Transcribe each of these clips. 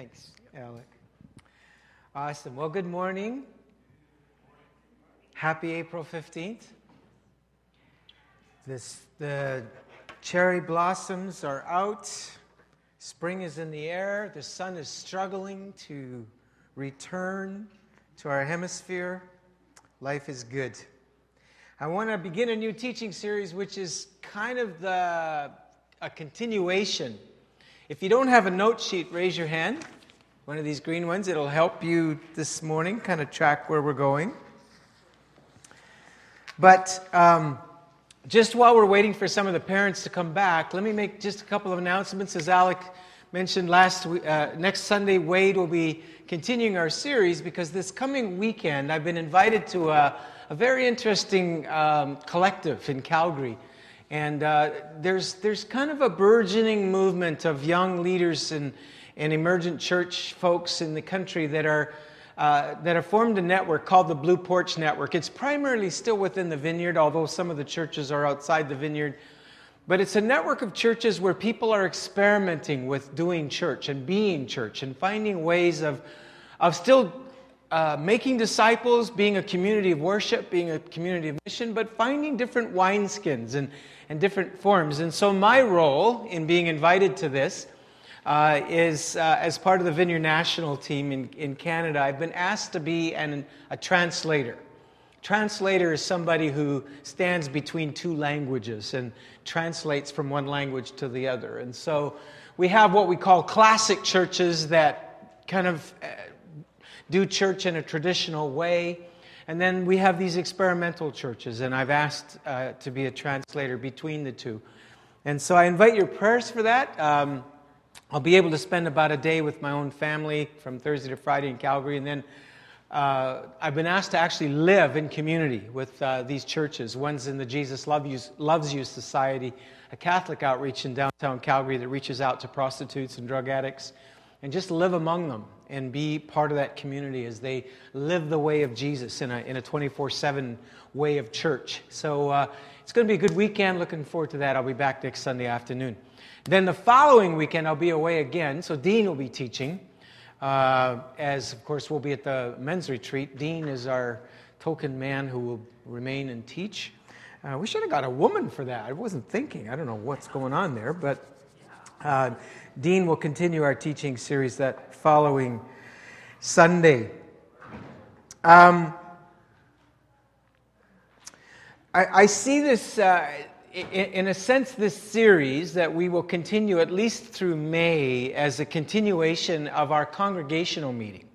Thanks, Alec. Awesome. Well, good morning. Happy April 15th. This, the cherry blossoms are out. Spring is in the air. The sun is struggling to return to our hemisphere. Life is good. I want to begin a new teaching series, which is kind of the, a continuation. If you don't have a note sheet, raise your hand. One of these green ones. It'll help you this morning kind of track where we're going. But um, just while we're waiting for some of the parents to come back, let me make just a couple of announcements. As Alec mentioned last uh, next Sunday, Wade will be continuing our series because this coming weekend I've been invited to a a very interesting um, collective in Calgary. And uh, there's, there's kind of a burgeoning movement of young leaders and, and emergent church folks in the country that are uh, that have formed a network called the Blue Porch Network. It's primarily still within the vineyard, although some of the churches are outside the vineyard. But it's a network of churches where people are experimenting with doing church and being church and finding ways of, of still uh, making disciples, being a community of worship, being a community of mission, but finding different wineskins and, and different forms. And so, my role in being invited to this uh, is uh, as part of the Vineyard National team in, in Canada, I've been asked to be an, a translator. Translator is somebody who stands between two languages and translates from one language to the other. And so, we have what we call classic churches that kind of uh, do church in a traditional way. And then we have these experimental churches, and I've asked uh, to be a translator between the two. And so I invite your prayers for that. Um, I'll be able to spend about a day with my own family from Thursday to Friday in Calgary, and then uh, I've been asked to actually live in community with uh, these churches. One's in the Jesus Love you, Loves You Society, a Catholic outreach in downtown Calgary that reaches out to prostitutes and drug addicts, and just live among them and be part of that community as they live the way of Jesus in a, in a 24 7 way of church. So uh, it's going to be a good weekend. Looking forward to that. I'll be back next Sunday afternoon. Then the following weekend, I'll be away again. So Dean will be teaching, uh, as of course we'll be at the men's retreat. Dean is our token man who will remain and teach. Uh, we should have got a woman for that. I wasn't thinking. I don't know what's going on there, but uh, Dean will continue our teaching series that following Sunday. Um, I, I, see this, uh, in, in, a sense, this series that we will continue at least through May as a continuation of our congregational meeting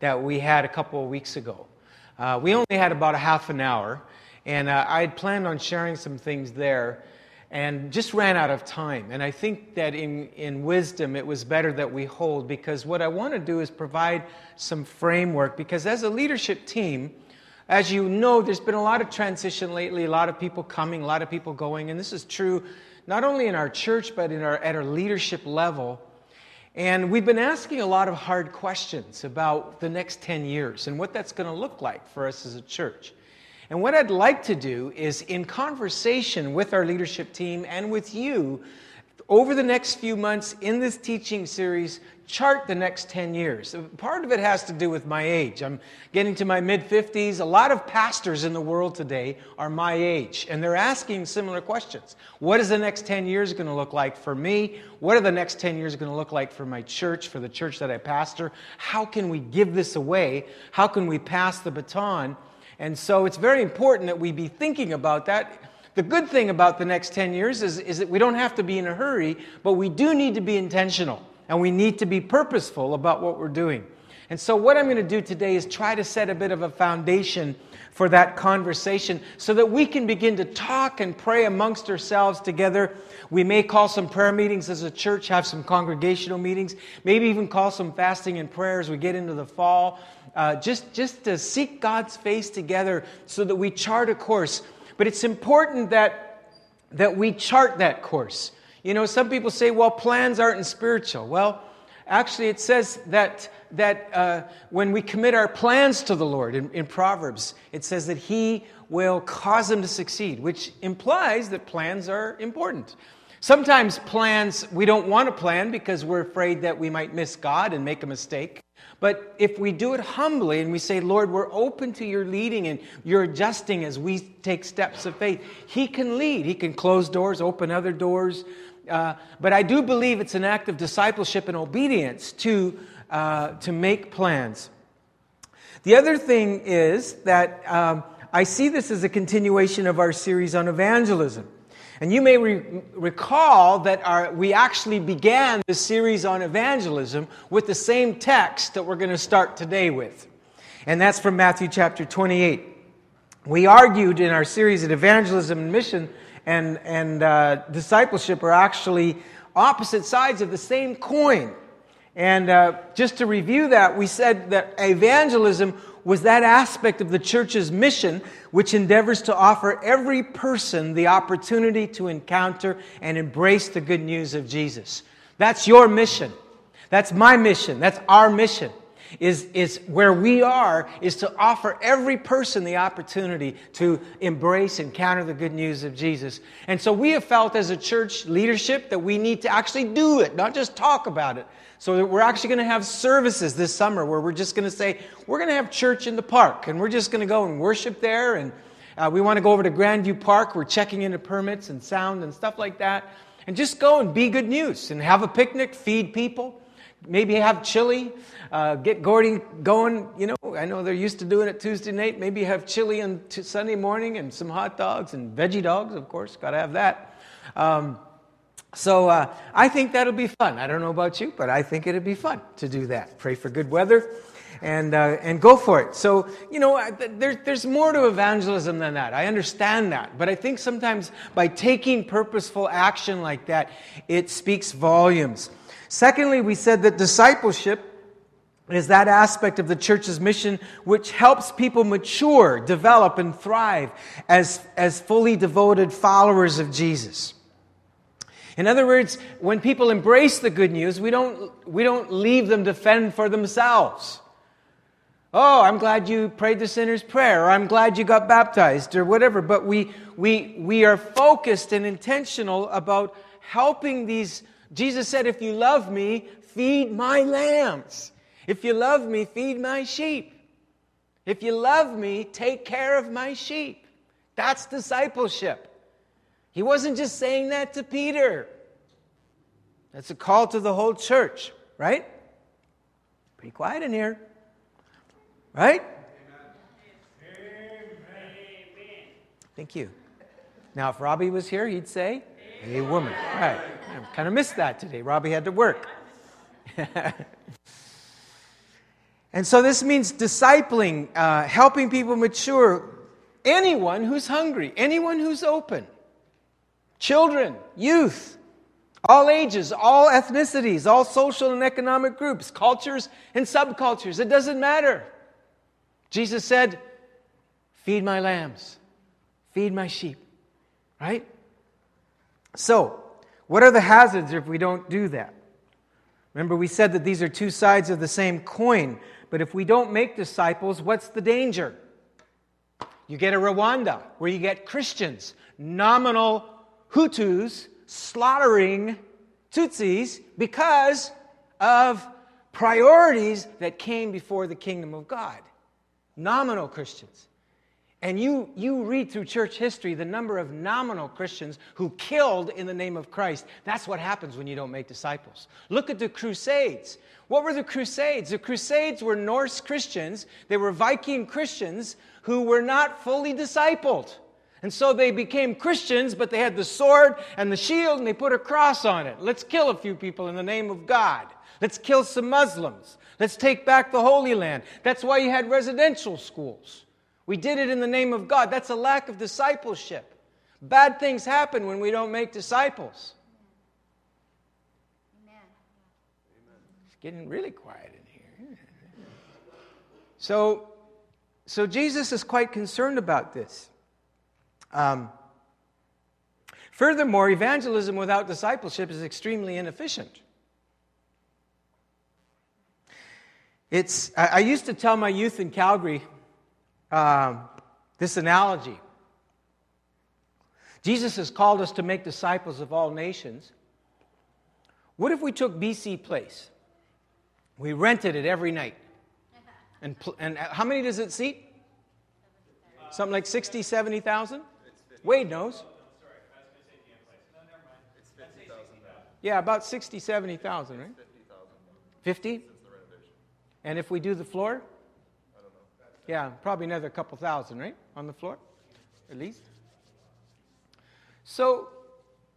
that we had a couple of weeks ago. Uh, we only had about a half an hour, and uh, I had planned on sharing some things there and just ran out of time. And I think that in, in wisdom, it was better that we hold because what I want to do is provide some framework. Because as a leadership team, as you know, there's been a lot of transition lately, a lot of people coming, a lot of people going. And this is true not only in our church, but in our, at our leadership level. And we've been asking a lot of hard questions about the next 10 years and what that's going to look like for us as a church. And what I'd like to do is, in conversation with our leadership team and with you, over the next few months in this teaching series, chart the next 10 years. Part of it has to do with my age. I'm getting to my mid 50s. A lot of pastors in the world today are my age, and they're asking similar questions. What is the next 10 years going to look like for me? What are the next 10 years going to look like for my church, for the church that I pastor? How can we give this away? How can we pass the baton? And so it's very important that we be thinking about that. The good thing about the next 10 years is, is that we don't have to be in a hurry, but we do need to be intentional and we need to be purposeful about what we're doing. And so, what I'm going to do today is try to set a bit of a foundation for that conversation so that we can begin to talk and pray amongst ourselves together. We may call some prayer meetings as a church, have some congregational meetings, maybe even call some fasting and prayer as we get into the fall uh, just, just to seek God's face together so that we chart a course. But it's important that, that we chart that course. You know, some people say, well, plans aren't spiritual. Well, actually, it says that, that uh, when we commit our plans to the Lord in, in Proverbs, it says that He will cause them to succeed, which implies that plans are important. Sometimes plans, we don't want to plan because we're afraid that we might miss God and make a mistake. But if we do it humbly and we say, Lord, we're open to your leading and you're adjusting as we take steps of faith, He can lead. He can close doors, open other doors. Uh, but I do believe it's an act of discipleship and obedience to, uh, to make plans. The other thing is that um, I see this as a continuation of our series on evangelism. And you may re- recall that our, we actually began the series on evangelism with the same text that we're going to start today with. And that's from Matthew chapter 28. We argued in our series that evangelism and mission and, and uh, discipleship are actually opposite sides of the same coin. And uh, just to review that, we said that evangelism was that aspect of the church's mission which endeavors to offer every person the opportunity to encounter and embrace the good news of Jesus. That's your mission. That's my mission. That's our mission. Is, is where we are, is to offer every person the opportunity to embrace, and encounter the good news of Jesus. And so we have felt as a church leadership that we need to actually do it, not just talk about it. So we're actually going to have services this summer where we're just going to say, we're going to have church in the park, and we're just going to go and worship there. And uh, we want to go over to Grandview Park. We're checking into permits and sound and stuff like that. And just go and be good news and have a picnic, feed people, maybe have chili, uh, get Gordy going. You know, I know they're used to doing it Tuesday night. Maybe have chili on t- Sunday morning and some hot dogs and veggie dogs, of course. Got to have that. Um, so uh, I think that'll be fun. I don't know about you, but I think it'll be fun to do that. Pray for good weather and, uh, and go for it. So, you know, there, there's more to evangelism than that. I understand that. But I think sometimes by taking purposeful action like that, it speaks volumes. Secondly, we said that discipleship is that aspect of the church's mission which helps people mature, develop, and thrive as, as fully devoted followers of Jesus. In other words, when people embrace the good news, we don't, we don't leave them to fend for themselves. Oh, I'm glad you prayed the sinner's prayer, or I'm glad you got baptized, or whatever. But we, we, we are focused and intentional about helping these. Jesus said, If you love me, feed my lambs. If you love me, feed my sheep. If you love me, take care of my sheep. That's discipleship. He wasn't just saying that to Peter. That's a call to the whole church, right? Pretty quiet in here. Right? Amen. Thank you. Now, if Robbie was here, he'd say, a woman. All right. I kind of missed that today. Robbie had to work. and so this means discipling, uh, helping people mature. Anyone who's hungry, anyone who's open children, youth, all ages, all ethnicities, all social and economic groups, cultures and subcultures. It doesn't matter. Jesus said, Feed my lambs, feed my sheep, right? So, what are the hazards if we don't do that? Remember, we said that these are two sides of the same coin, but if we don't make disciples, what's the danger? You get a Rwanda, where you get Christians, nominal Hutus slaughtering Tutsis because of priorities that came before the kingdom of God. Nominal Christians. And you, you read through church history the number of nominal Christians who killed in the name of Christ. That's what happens when you don't make disciples. Look at the Crusades. What were the Crusades? The Crusades were Norse Christians, they were Viking Christians who were not fully discipled. And so they became Christians, but they had the sword and the shield and they put a cross on it. Let's kill a few people in the name of God. Let's kill some Muslims. Let's take back the Holy Land. That's why you had residential schools. We did it in the name of God. That's a lack of discipleship. Bad things happen when we don't make disciples. Amen. It's getting really quiet in here. So, so Jesus is quite concerned about this. Um, furthermore, evangelism without discipleship is extremely inefficient. It's, I, I used to tell my youth in Calgary um, this analogy. Jesus has called us to make disciples of all nations. What if we took BC Place? We rented it every night. And, and how many does it seat? Something like 60, 70,000? Wade knows. Yeah, about 60, 70,000, right? 50? And if we do the floor? Yeah, probably another couple thousand, right? On the floor, at least. So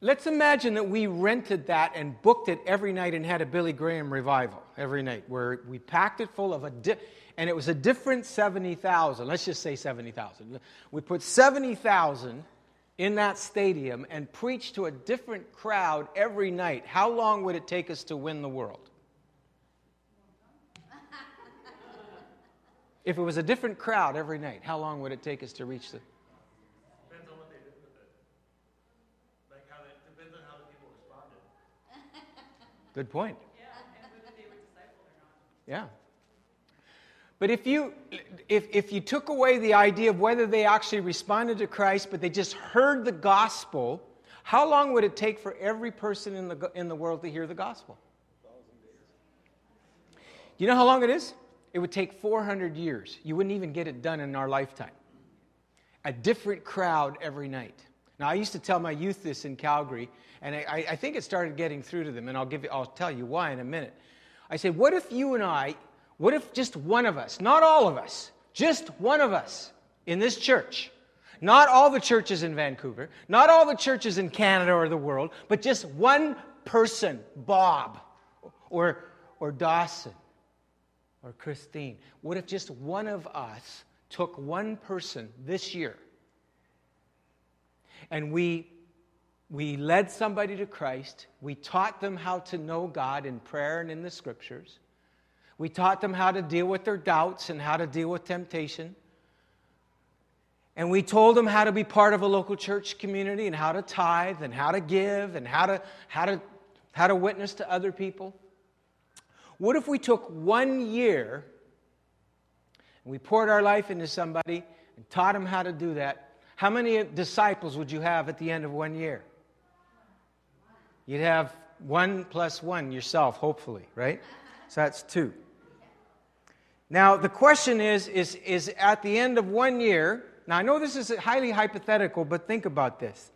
let's imagine that we rented that and booked it every night and had a Billy Graham revival every night where we packed it full of a. Di- and it was a different 70,000. Let's just say 70,000. We put 70,000 in that stadium and preached to a different crowd every night. How long would it take us to win the world? If it was a different crowd every night, how long would it take us to reach the. Depends on what they did with it. Like how they, depends on how the people responded. Good point. Yeah, and whether they were discipled or not. Yeah. But if you, if, if you took away the idea of whether they actually responded to Christ, but they just heard the gospel, how long would it take for every person in the, in the world to hear the gospel? You know how long it is? It would take 400 years. You wouldn't even get it done in our lifetime. A different crowd every night. Now, I used to tell my youth this in Calgary, and I, I think it started getting through to them, and I'll, give you, I'll tell you why in a minute. I said, What if you and I what if just one of us, not all of us, just one of us in this church, not all the churches in Vancouver, not all the churches in Canada or the world, but just one person, Bob or, or Dawson or Christine? What if just one of us took one person this year and we, we led somebody to Christ, we taught them how to know God in prayer and in the scriptures? We taught them how to deal with their doubts and how to deal with temptation. And we told them how to be part of a local church community and how to tithe and how to give and how to, how to, how to witness to other people. What if we took one year and we poured our life into somebody and taught them how to do that? How many disciples would you have at the end of one year? You'd have one plus one yourself, hopefully, right? So that's two. Now, the question is, is, is at the end of one year, now I know this is highly hypothetical, but think about this.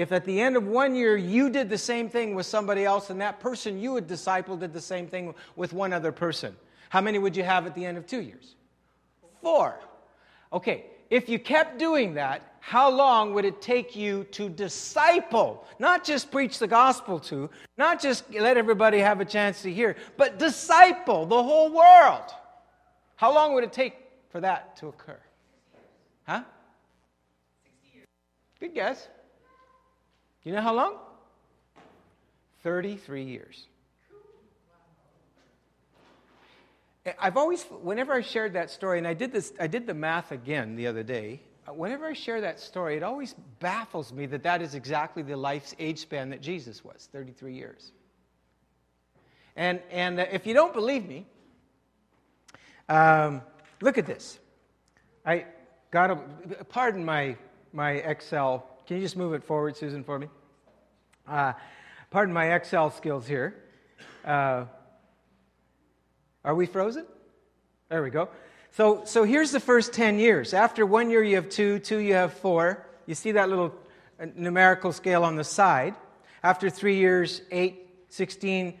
If at the end of one year you did the same thing with somebody else and that person you had discipled did the same thing with one other person, how many would you have at the end of two years? Four. Okay, if you kept doing that, how long would it take you to disciple? Not just preach the gospel to, not just let everybody have a chance to hear, but disciple the whole world. How long would it take for that to occur? Huh? 60 years. Good guess. You know how long? 33 years. I've always, whenever I shared that story, and I did this, I did the math again the other day. Uh, whenever I share that story, it always baffles me that that is exactly the life's age span that Jesus was 33 years. And, and uh, if you don't believe me, um, look at this. I got a, pardon my, my Excel. Can you just move it forward, Susan, for me? Uh, pardon my Excel skills here. Uh, are we frozen? There we go. So, so here's the first 10 years. After one year, you have two, two, you have four. You see that little uh, numerical scale on the side. After three years, 8, 16,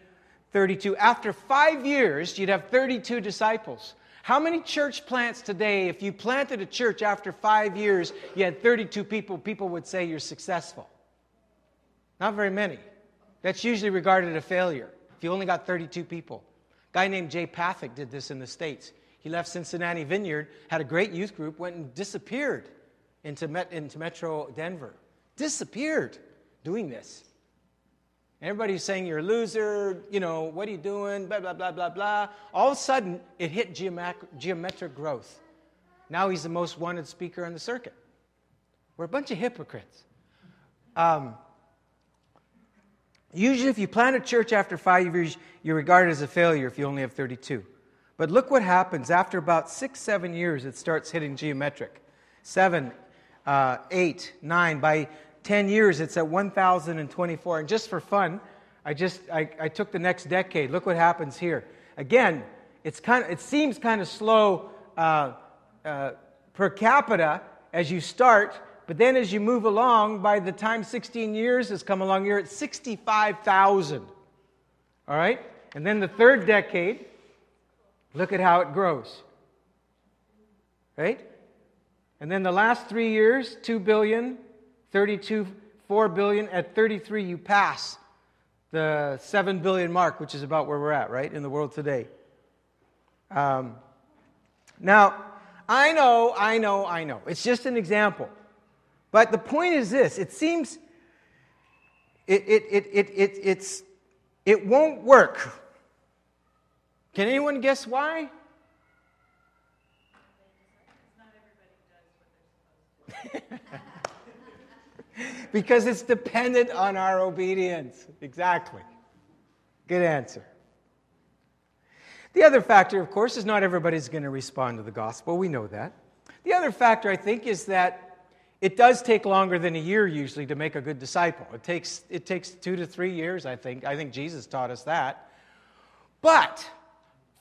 32. After five years, you'd have 32 disciples. How many church plants today, if you planted a church after five years, you had 32 people, people would say you're successful? Not very many. That's usually regarded a failure if you only got 32 people. A guy named Jay Pathak did this in the States. He left Cincinnati Vineyard, had a great youth group, went and disappeared into, Met, into Metro Denver. Disappeared doing this. Everybody's saying you're a loser, you know, what are you doing, blah, blah, blah, blah, blah. All of a sudden, it hit geometric growth. Now he's the most wanted speaker on the circuit. We're a bunch of hypocrites. Um, usually, if you plant a church after five years, you're regarded as a failure if you only have 32. But look what happens. After about six, seven years, it starts hitting geometric. Seven, uh, eight, nine. By 10 years, it's at 1,024. And just for fun, I just I, I took the next decade. Look what happens here. Again, it's kind of, it seems kind of slow uh, uh, per capita as you start, but then as you move along, by the time 16 years has come along, you're at 65,000. All right? And then the third decade, look at how it grows. Right? And then the last three years, 2 billion, 32, 4 billion. At 33, you pass the 7 billion mark, which is about where we're at, right, in the world today. Um, now, I know, I know, I know. It's just an example. But the point is this it seems it, it, it, it, it, it's, it won't work. Can anyone guess why? because it's dependent on our obedience. Exactly. Good answer. The other factor, of course, is not everybody's going to respond to the gospel. We know that. The other factor, I think, is that it does take longer than a year usually to make a good disciple. It takes, it takes two to three years, I think. I think Jesus taught us that. But,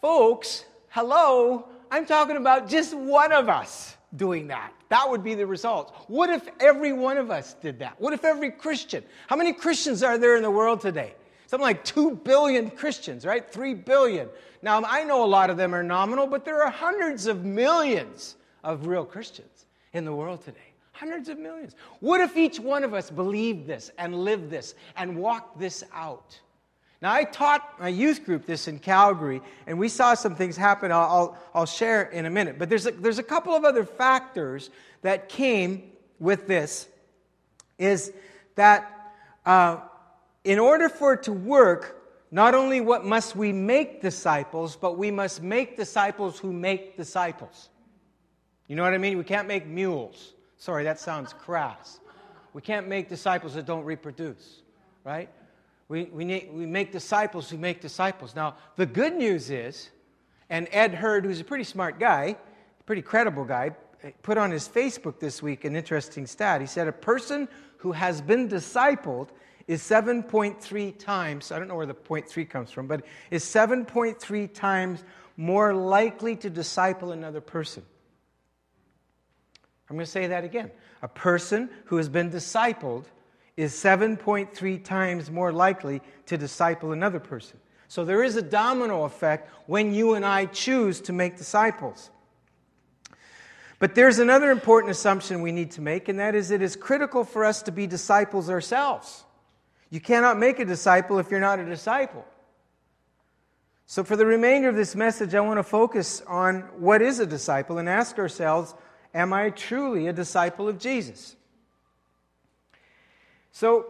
folks, hello, I'm talking about just one of us doing that. That would be the result. What if every one of us did that? What if every Christian? How many Christians are there in the world today? Something like 2 billion Christians, right? 3 billion. Now, I know a lot of them are nominal, but there are hundreds of millions of real Christians in the world today. Hundreds of millions. What if each one of us believed this and lived this and walked this out? Now, I taught my youth group this in Calgary, and we saw some things happen I'll, I'll, I'll share in a minute. But there's a, there's a couple of other factors that came with this, is that uh, in order for it to work, not only what must we make disciples, but we must make disciples who make disciples. You know what I mean? We can't make mules. Sorry, that sounds crass. We can't make disciples that don't reproduce, right? We, we, need, we make disciples who make disciples. Now, the good news is, and Ed Hurd, who's a pretty smart guy, pretty credible guy, put on his Facebook this week an interesting stat. He said a person who has been discipled is 7.3 times, I don't know where the 0.3 comes from, but is 7.3 times more likely to disciple another person. I'm going to say that again. A person who has been discipled is 7.3 times more likely to disciple another person. So there is a domino effect when you and I choose to make disciples. But there's another important assumption we need to make, and that is it is critical for us to be disciples ourselves. You cannot make a disciple if you're not a disciple. So, for the remainder of this message, I want to focus on what is a disciple and ask ourselves Am I truly a disciple of Jesus? So,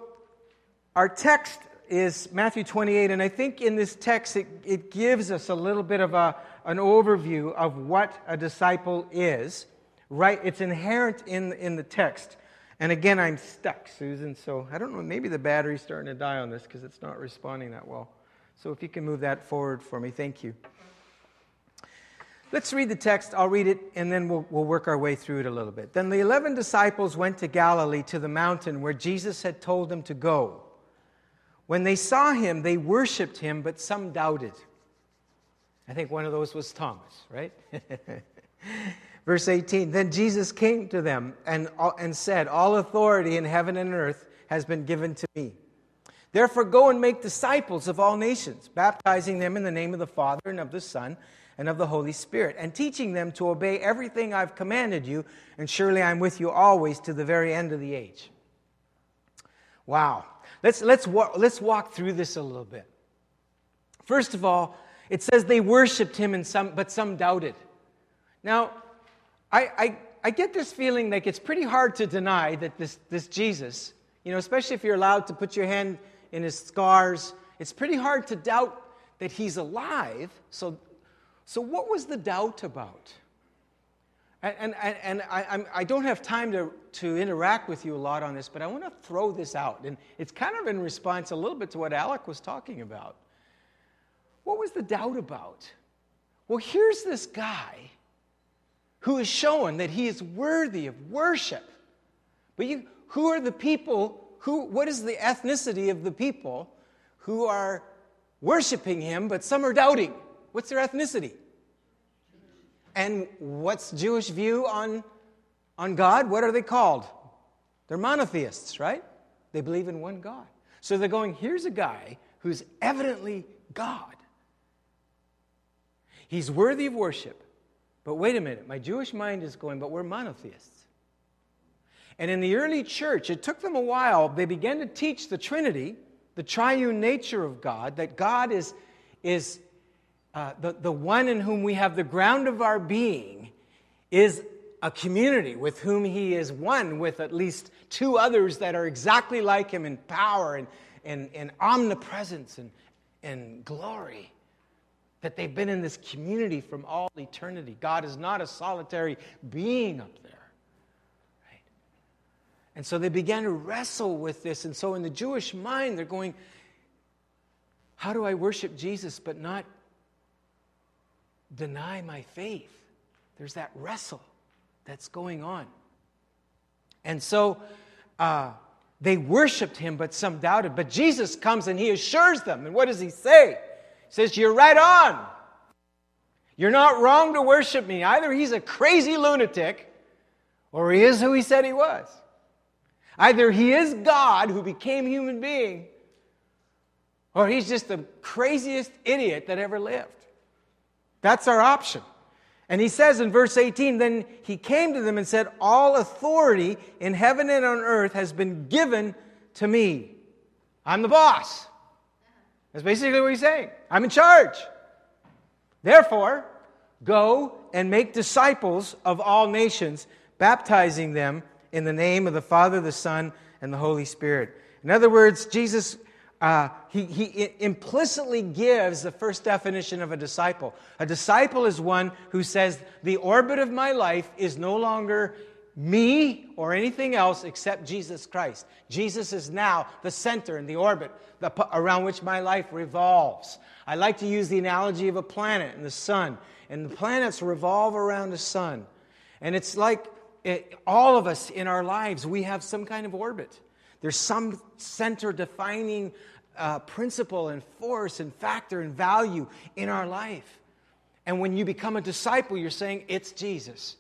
our text is Matthew 28, and I think in this text it, it gives us a little bit of a, an overview of what a disciple is. Right? It's inherent in, in the text. And again, I'm stuck, Susan, so I don't know, maybe the battery's starting to die on this because it's not responding that well. So if you can move that forward for me, thank you. Let's read the text. I'll read it and then we'll, we'll work our way through it a little bit. Then the 11 disciples went to Galilee to the mountain where Jesus had told them to go. When they saw him, they worshiped him, but some doubted. I think one of those was Thomas, right? Verse 18 Then Jesus came to them and, and said, All authority in heaven and earth has been given to me. Therefore, go and make disciples of all nations, baptizing them in the name of the Father and of the Son and of the Holy Spirit, and teaching them to obey everything I've commanded you, and surely I'm with you always to the very end of the age. Wow. Let's, let's, let's walk through this a little bit. First of all, it says they worshiped him, and some, but some doubted. Now, I, I, I get this feeling like it's pretty hard to deny that this, this Jesus, you know, especially if you're allowed to put your hand in his scars, it's pretty hard to doubt that he's alive. So so, what was the doubt about? And, and, and I, I, don't have time to, to interact with you a lot on this, but I want to throw this out. And it's kind of in response a little bit to what Alec was talking about. What was the doubt about? Well, here's this guy who is showing that he is worthy of worship. But you, who are the people, who, what is the ethnicity of the people who are worshiping him, but some are doubting? What's their ethnicity? And what's Jewish view on, on God? What are they called? They're monotheists, right? They believe in one God. So they're going, here's a guy who's evidently God. He's worthy of worship. But wait a minute, my Jewish mind is going, but we're monotheists. And in the early church, it took them a while. They began to teach the Trinity, the triune nature of God, that God is, is uh, the, the one in whom we have the ground of our being, is a community with whom he is one with at least two others that are exactly like him in power and, and, and omnipresence and, and glory. That they've been in this community from all eternity. God is not a solitary being up there. Right? And so they began to wrestle with this. And so in the Jewish mind, they're going, How do I worship Jesus but not deny my faith? There's that wrestle that's going on. And so uh, they worshiped him, but some doubted. But Jesus comes and he assures them. And what does he say? He says, You're right on. You're not wrong to worship me. Either he's a crazy lunatic or he is who he said he was. Either he is God who became human being or he's just the craziest idiot that ever lived. That's our option. And he says in verse 18, then he came to them and said, All authority in heaven and on earth has been given to me. I'm the boss. That's basically what he's saying. I'm in charge. Therefore, go and make disciples of all nations, baptizing them in the name of the Father, the Son, and the Holy Spirit. In other words, Jesus uh, he, he implicitly gives the first definition of a disciple. A disciple is one who says, The orbit of my life is no longer me or anything else except Jesus Christ. Jesus is now the center and the orbit the, around which my life revolves. I like to use the analogy of a planet and the sun. And the planets revolve around the sun. And it's like it, all of us in our lives, we have some kind of orbit. There's some center defining uh, principle and force and factor and value in our life. And when you become a disciple, you're saying, It's Jesus.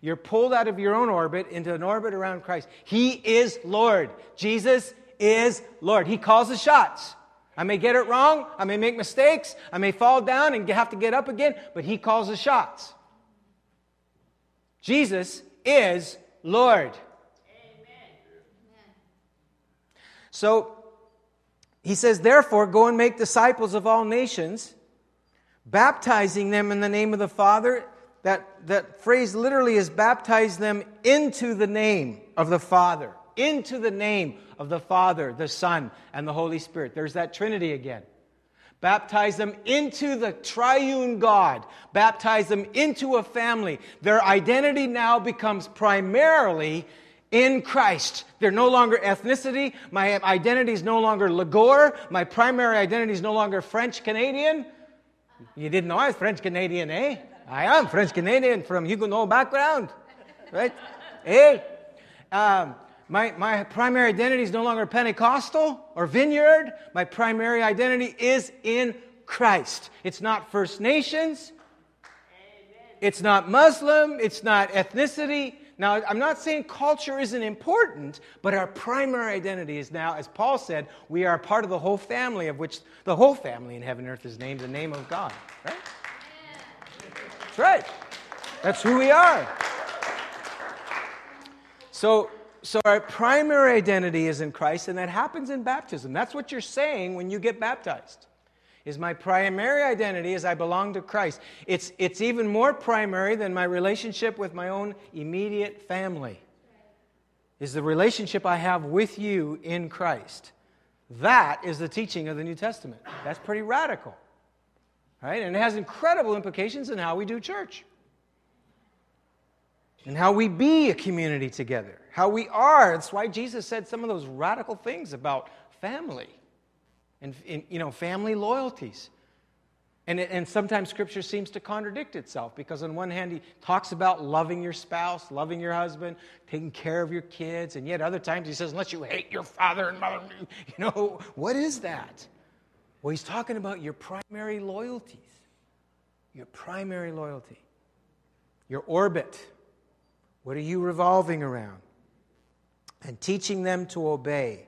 You're pulled out of your own orbit into an orbit around Christ. He is Lord. Jesus is Lord. He calls the shots. I may get it wrong. I may make mistakes. I may fall down and have to get up again, but He calls the shots. Jesus is Lord. So he says, Therefore, go and make disciples of all nations, baptizing them in the name of the Father. That, that phrase literally is baptize them into the name of the Father, into the name of the Father, the Son, and the Holy Spirit. There's that Trinity again. Baptize them into the triune God. Baptize them into a family. Their identity now becomes primarily in Christ. They're no longer ethnicity. My identity is no longer Lagore. My primary identity is no longer French Canadian. You didn't know I was French Canadian, eh? I am French Canadian from Huguenot background, right? eh? Um, my, my primary identity is no longer Pentecostal or Vineyard. My primary identity is in Christ. It's not First Nations. It's not Muslim. It's not ethnicity. Now, I'm not saying culture isn't important, but our primary identity is now, as Paul said, we are part of the whole family, of which the whole family in heaven and earth is named the name of God. Right? That's right. That's who we are. So, so our primary identity is in Christ, and that happens in baptism. That's what you're saying when you get baptized is my primary identity as I belong to Christ. It's, it's even more primary than my relationship with my own immediate family, is the relationship I have with you in Christ. That is the teaching of the New Testament. That's pretty radical. Right? And it has incredible implications in how we do church. And how we be a community together. How we are. That's why Jesus said some of those radical things about family and, and you know, family loyalties. And, and sometimes scripture seems to contradict itself because, on one hand, he talks about loving your spouse, loving your husband, taking care of your kids, and yet other times he says, unless you hate your father and mother, you know, what is that? Well, he's talking about your primary loyalties, your primary loyalty, your orbit. What are you revolving around? And teaching them to obey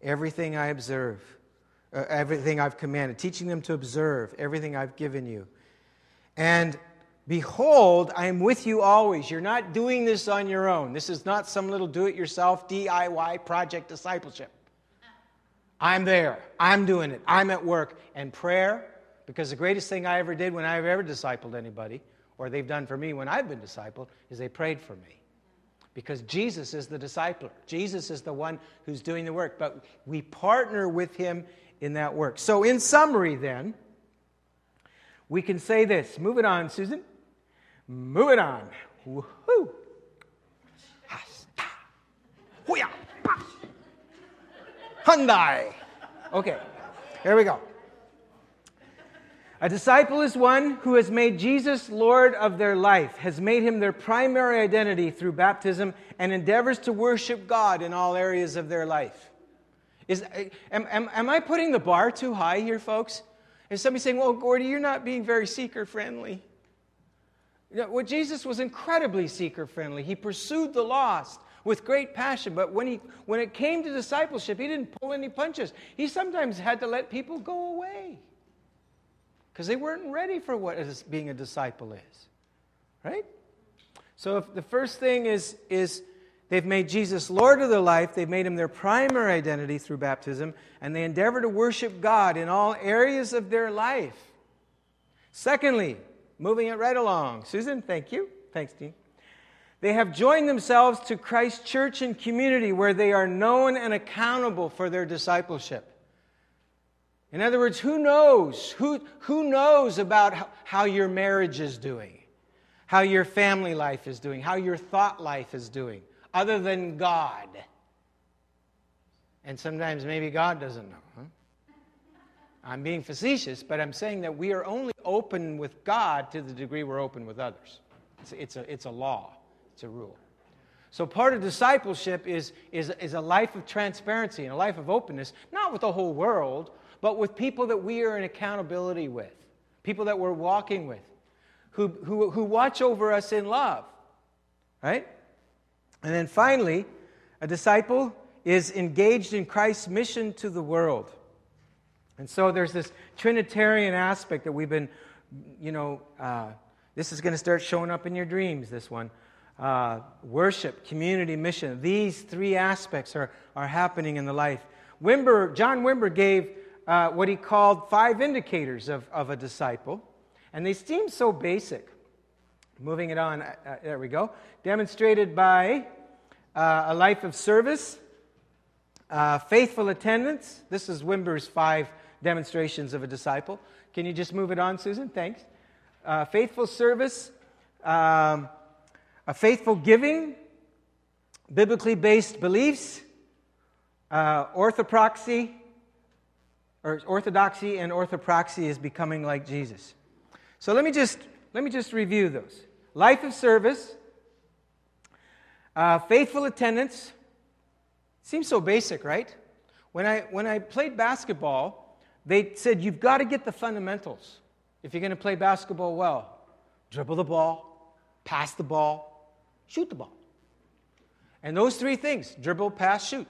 everything I observe uh, everything I've commanded, teaching them to observe everything I've given you. And behold, I am with you always. You're not doing this on your own. This is not some little do it yourself DIY project discipleship. I'm there. I'm doing it. I'm at work. And prayer, because the greatest thing I ever did when I've ever discipled anybody, or they've done for me when I've been discipled, is they prayed for me. Because Jesus is the discipler. Jesus is the one who's doing the work. But we partner with him in that work. So, in summary, then, we can say this. Move it on, Susan. Move it on. Woohoo! Hyundai. Okay, here we go. A disciple is one who has made Jesus Lord of their life, has made him their primary identity through baptism, and endeavors to worship God in all areas of their life. Is, am, am, am I putting the bar too high here, folks? Is somebody saying, well, Gordy, you're not being very seeker friendly? You know, well, Jesus was incredibly seeker friendly. He pursued the lost with great passion, but when, he, when it came to discipleship, he didn't pull any punches. He sometimes had to let people go away because they weren't ready for what being a disciple is. Right? So, if the first thing is, is They've made Jesus Lord of their life. They've made him their primary identity through baptism, and they endeavor to worship God in all areas of their life. Secondly, moving it right along. Susan, thank you. Thanks, Dean. They have joined themselves to Christ's church and community where they are known and accountable for their discipleship. In other words, who knows? Who, who knows about how, how your marriage is doing, how your family life is doing, how your thought life is doing? Other than God. And sometimes maybe God doesn't know. Huh? I'm being facetious, but I'm saying that we are only open with God to the degree we're open with others. It's, it's, a, it's a law, it's a rule. So, part of discipleship is, is, is a life of transparency and a life of openness, not with the whole world, but with people that we are in accountability with, people that we're walking with, who, who, who watch over us in love, right? And then finally, a disciple is engaged in Christ's mission to the world. And so there's this Trinitarian aspect that we've been, you know, uh, this is going to start showing up in your dreams, this one. Uh, worship, community, mission. These three aspects are, are happening in the life. Wimber, John Wimber gave uh, what he called five indicators of, of a disciple, and they seem so basic. Moving it on, uh, uh there we go. Demonstrated by uh, a life of service, uh, faithful attendance. This is Wimber's five demonstrations of a disciple. Can you just move it on, Susan? Thanks. Uh, faithful service, um, a faithful giving, biblically based beliefs, uh, orthopraxy, or orthodoxy and orthopraxy is becoming like Jesus. So let me just let me just review those. Life of service, uh, faithful attendance. Seems so basic, right? When I, when I played basketball, they said you've got to get the fundamentals if you're going to play basketball well. Dribble the ball, pass the ball, shoot the ball. And those three things dribble, pass, shoot.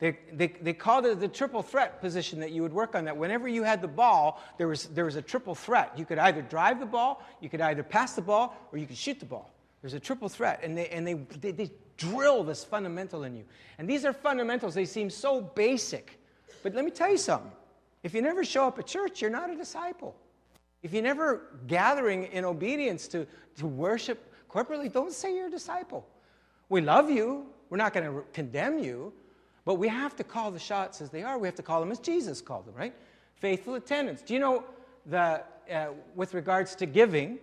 They, they, they called it the triple threat position that you would work on that. Whenever you had the ball, there was, there was a triple threat. You could either drive the ball, you could either pass the ball, or you could shoot the ball. There's a triple threat, and they, and they, they, they drill this fundamental in you. And these are fundamentals. They seem so basic. But let me tell you something. If you never show up at church, you're not a disciple. If you're never gathering in obedience to, to worship corporately, don't say you're a disciple. We love you. We're not going to condemn you. But we have to call the shots as they are. We have to call them as Jesus called them, right? Faithful attendance. Do you know the, uh, with regards to giving,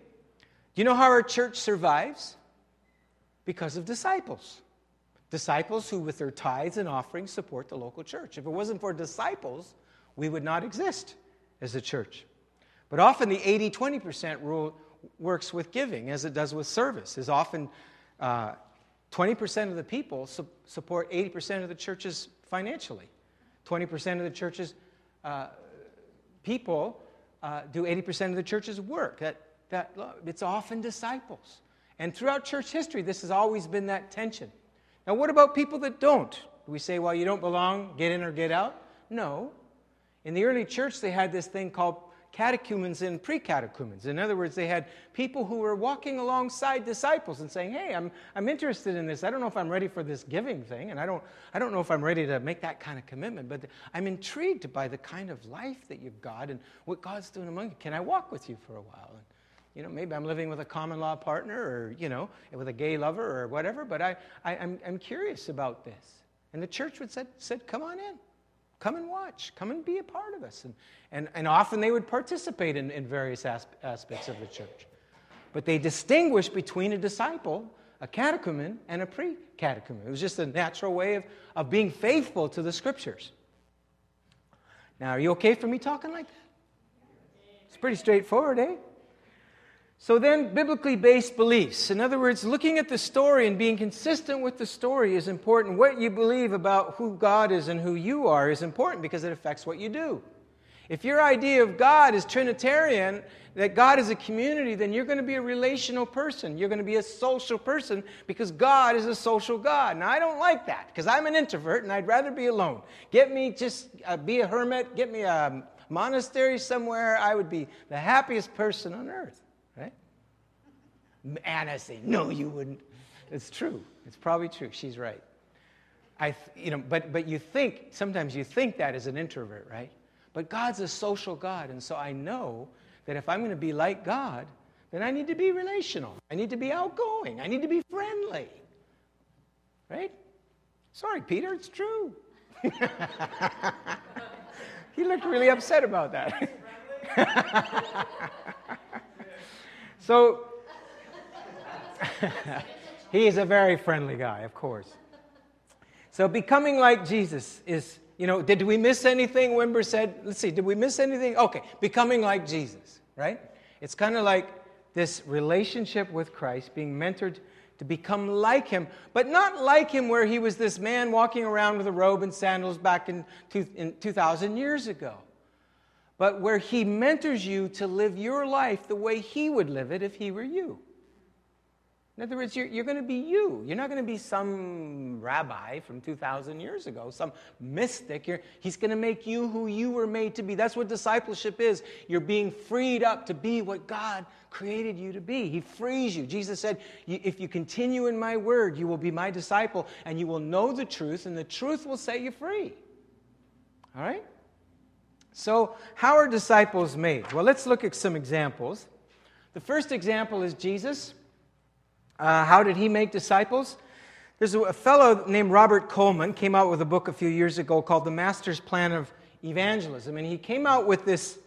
do you know how our church survives? Because of disciples. Disciples who, with their tithes and offerings, support the local church. If it wasn't for disciples, we would not exist as a church. But often the 80 20% rule works with giving as it does with service, is often uh, 20% of the people su- support 80% of the churches financially. 20% of the churches uh, people uh, do 80% of the church's work. That, that, it's often disciples. And throughout church history, this has always been that tension. Now, what about people that don't? Do we say, well, you don't belong, get in or get out? No. In the early church, they had this thing called catechumens and pre-catechumens. In other words, they had people who were walking alongside disciples and saying, "Hey, I'm, I'm interested in this. I don't know if I'm ready for this giving thing, and I don't, I don't know if I'm ready to make that kind of commitment, but I'm intrigued by the kind of life that you've got and what God's doing among you. Can I walk with you for a while?" And, you know, maybe I'm living with a common law partner or, you know, with a gay lover or whatever, but I, I, I'm, I'm curious about this. And the church would said, said, come on in. Come and watch. Come and be a part of us. And, and, and often they would participate in, in various aspects of the church. But they distinguished between a disciple, a catechumen, and a pre catechumen. It was just a natural way of, of being faithful to the scriptures. Now, are you okay for me talking like that? It's pretty straightforward, eh? So then, biblically based beliefs. In other words, looking at the story and being consistent with the story is important. What you believe about who God is and who you are is important because it affects what you do. If your idea of God is Trinitarian, that God is a community, then you're going to be a relational person. You're going to be a social person because God is a social God. Now, I don't like that because I'm an introvert and I'd rather be alone. Get me just uh, be a hermit, get me a monastery somewhere. I would be the happiest person on earth. Anna No, you wouldn't. It's true. It's probably true. She's right. I, you know, but, but you think, sometimes you think that as an introvert, right? But God's a social God. And so I know that if I'm going to be like God, then I need to be relational. I need to be outgoing. I need to be friendly. Right? Sorry, Peter, it's true. he looked really upset about that. so he is a very friendly guy, of course. So becoming like Jesus is, you know, did we miss anything? Wimber said, let's see, did we miss anything? Okay, becoming like Jesus, right? It's kind of like this relationship with Christ, being mentored to become like him, but not like him where he was this man walking around with a robe and sandals back in, in 2,000 years ago, but where he mentors you to live your life the way he would live it if he were you. In other words, you're, you're going to be you. You're not going to be some rabbi from 2,000 years ago, some mystic. You're, he's going to make you who you were made to be. That's what discipleship is. You're being freed up to be what God created you to be. He frees you. Jesus said, If you continue in my word, you will be my disciple, and you will know the truth, and the truth will set you free. All right? So, how are disciples made? Well, let's look at some examples. The first example is Jesus. Uh, how did he make disciples? There's a fellow named Robert Coleman came out with a book a few years ago called The Master's Plan of Evangelism, and he came out with this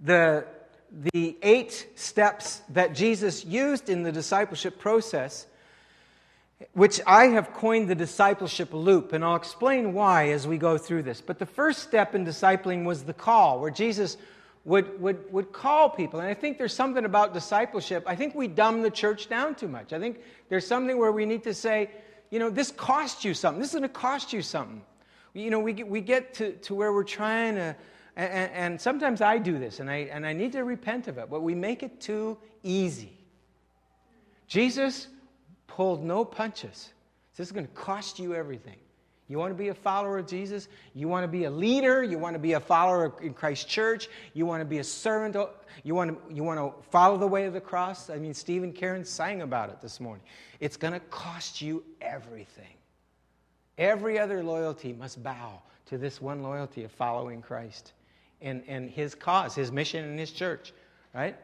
the the eight steps that Jesus used in the discipleship process, which I have coined the discipleship loop, and I'll explain why as we go through this. But the first step in discipling was the call, where Jesus would, would, would call people. And I think there's something about discipleship. I think we dumb the church down too much. I think there's something where we need to say, you know, this costs you something. This is going to cost you something. You know, we get, we get to, to where we're trying to, and, and sometimes I do this, and I, and I need to repent of it, but we make it too easy. Jesus pulled no punches. This is going to cost you everything. You want to be a follower of Jesus? You want to be a leader? You want to be a follower in Christ's church? You want to be a servant? You want to, you want to follow the way of the cross? I mean, Stephen Karen sang about it this morning. It's going to cost you everything. Every other loyalty must bow to this one loyalty of following Christ and, and his cause, his mission, and his church, right?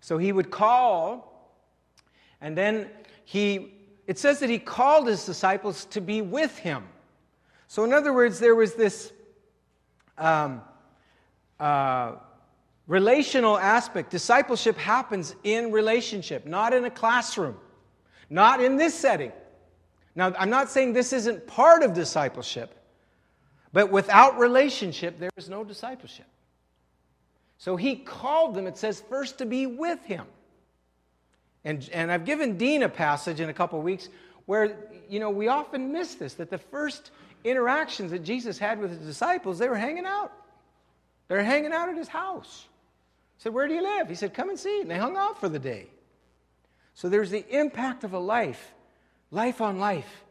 So he would call, and then he, it says that he called his disciples to be with him. So, in other words, there was this um, uh, relational aspect. Discipleship happens in relationship, not in a classroom, not in this setting. Now, I'm not saying this isn't part of discipleship, but without relationship, there is no discipleship. So he called them, it says, first to be with him. And, and I've given Dean a passage in a couple of weeks where, you know, we often miss this that the first interactions that Jesus had with his disciples, they were hanging out. They were hanging out at his house. He said, Where do you live? He said, Come and see. And they hung out for the day. So there's the impact of a life, life on life.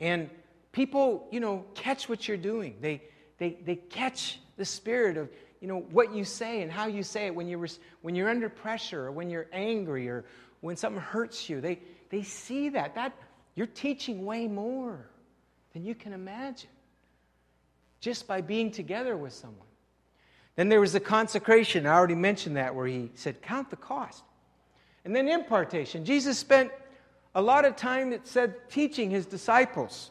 And people, you know, catch what you're doing. They, they, they catch the spirit of, you know, what you say and how you say it when you're, when you're under pressure or when you're angry or when something hurts you. They, they see that. That you're teaching way more than you can imagine just by being together with someone. Then there was the consecration. I already mentioned that where he said, Count the cost. And then impartation. Jesus spent a lot of time, it said, teaching his disciples.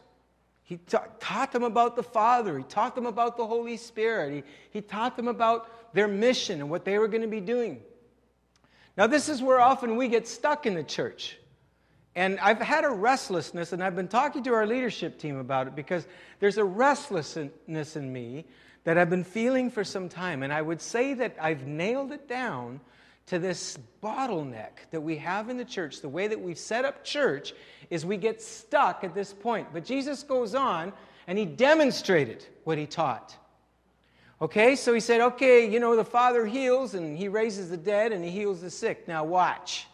He ta- taught them about the Father. He taught them about the Holy Spirit. He, he taught them about their mission and what they were going to be doing. Now, this is where often we get stuck in the church. And I've had a restlessness, and I've been talking to our leadership team about it because there's a restlessness in me that I've been feeling for some time. And I would say that I've nailed it down to this bottleneck that we have in the church. The way that we've set up church is we get stuck at this point. But Jesus goes on and he demonstrated what he taught. Okay, so he said, okay, you know, the Father heals and he raises the dead and he heals the sick. Now watch.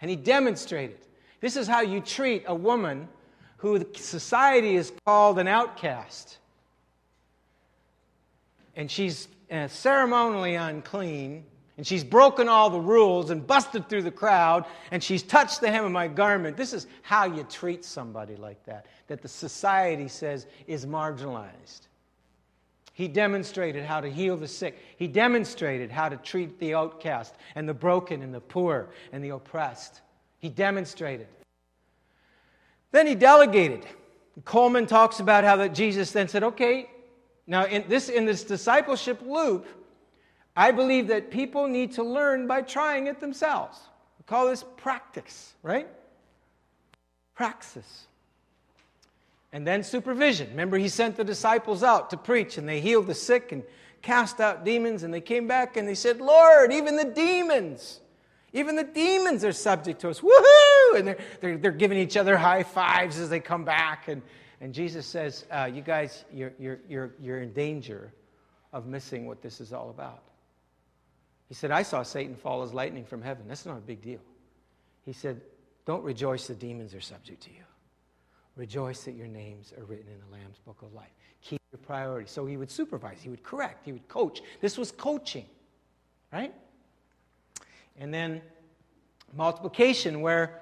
And he demonstrated. This is how you treat a woman who society is called an outcast and she's ceremonially unclean, and she's broken all the rules and busted through the crowd, and she's touched the hem of my garment. This is how you treat somebody like that, that the society says is marginalized. He demonstrated how to heal the sick. He demonstrated how to treat the outcast and the broken and the poor and the oppressed. He demonstrated. Then he delegated. Coleman talks about how that Jesus then said, okay, now, in this, in this discipleship loop, I believe that people need to learn by trying it themselves. We call this practice, right? Praxis. And then supervision. Remember, he sent the disciples out to preach, and they healed the sick and cast out demons, and they came back and they said, Lord, even the demons, even the demons are subject to us. Woohoo! And they're, they're, they're giving each other high fives as they come back. And, and Jesus says, uh, You guys, you're, you're, you're, you're in danger of missing what this is all about. He said, I saw Satan fall as lightning from heaven. That's not a big deal. He said, Don't rejoice the demons are subject to you. Rejoice that your names are written in the Lamb's book of life. Keep your priorities. So he would supervise, he would correct, he would coach. This was coaching, right? And then multiplication, where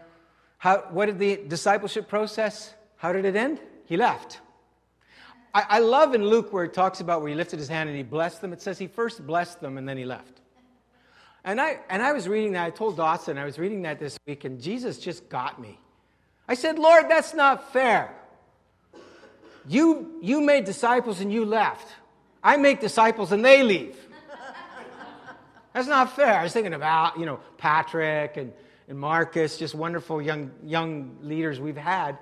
how, what did the discipleship process, how did it end? he left. I, I love in Luke where it talks about where he lifted his hand and he blessed them. It says he first blessed them and then he left. And I, and I was reading that. I told Dawson, I was reading that this week, and Jesus just got me. I said, Lord, that's not fair. You, you made disciples and you left. I make disciples and they leave. That's not fair. I was thinking about, you know, Patrick and, and Marcus, just wonderful young, young leaders we've had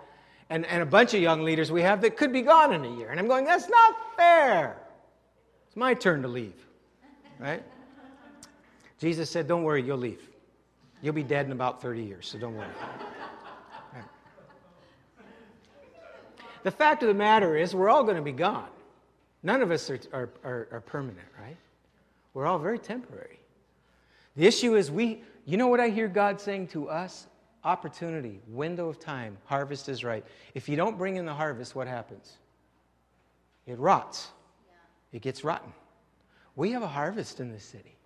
and, and a bunch of young leaders we have that could be gone in a year. And I'm going, that's not fair. It's my turn to leave, right? Jesus said, don't worry, you'll leave. You'll be dead in about 30 years, so don't worry. The fact of the matter is, we're all going to be gone. None of us are, are, are, are permanent, right? We're all very temporary. The issue is, we, you know what I hear God saying to us? opportunity, window of time, harvest is right. If you don't bring in the harvest, what happens? It rots, it gets rotten. We have a harvest in this city.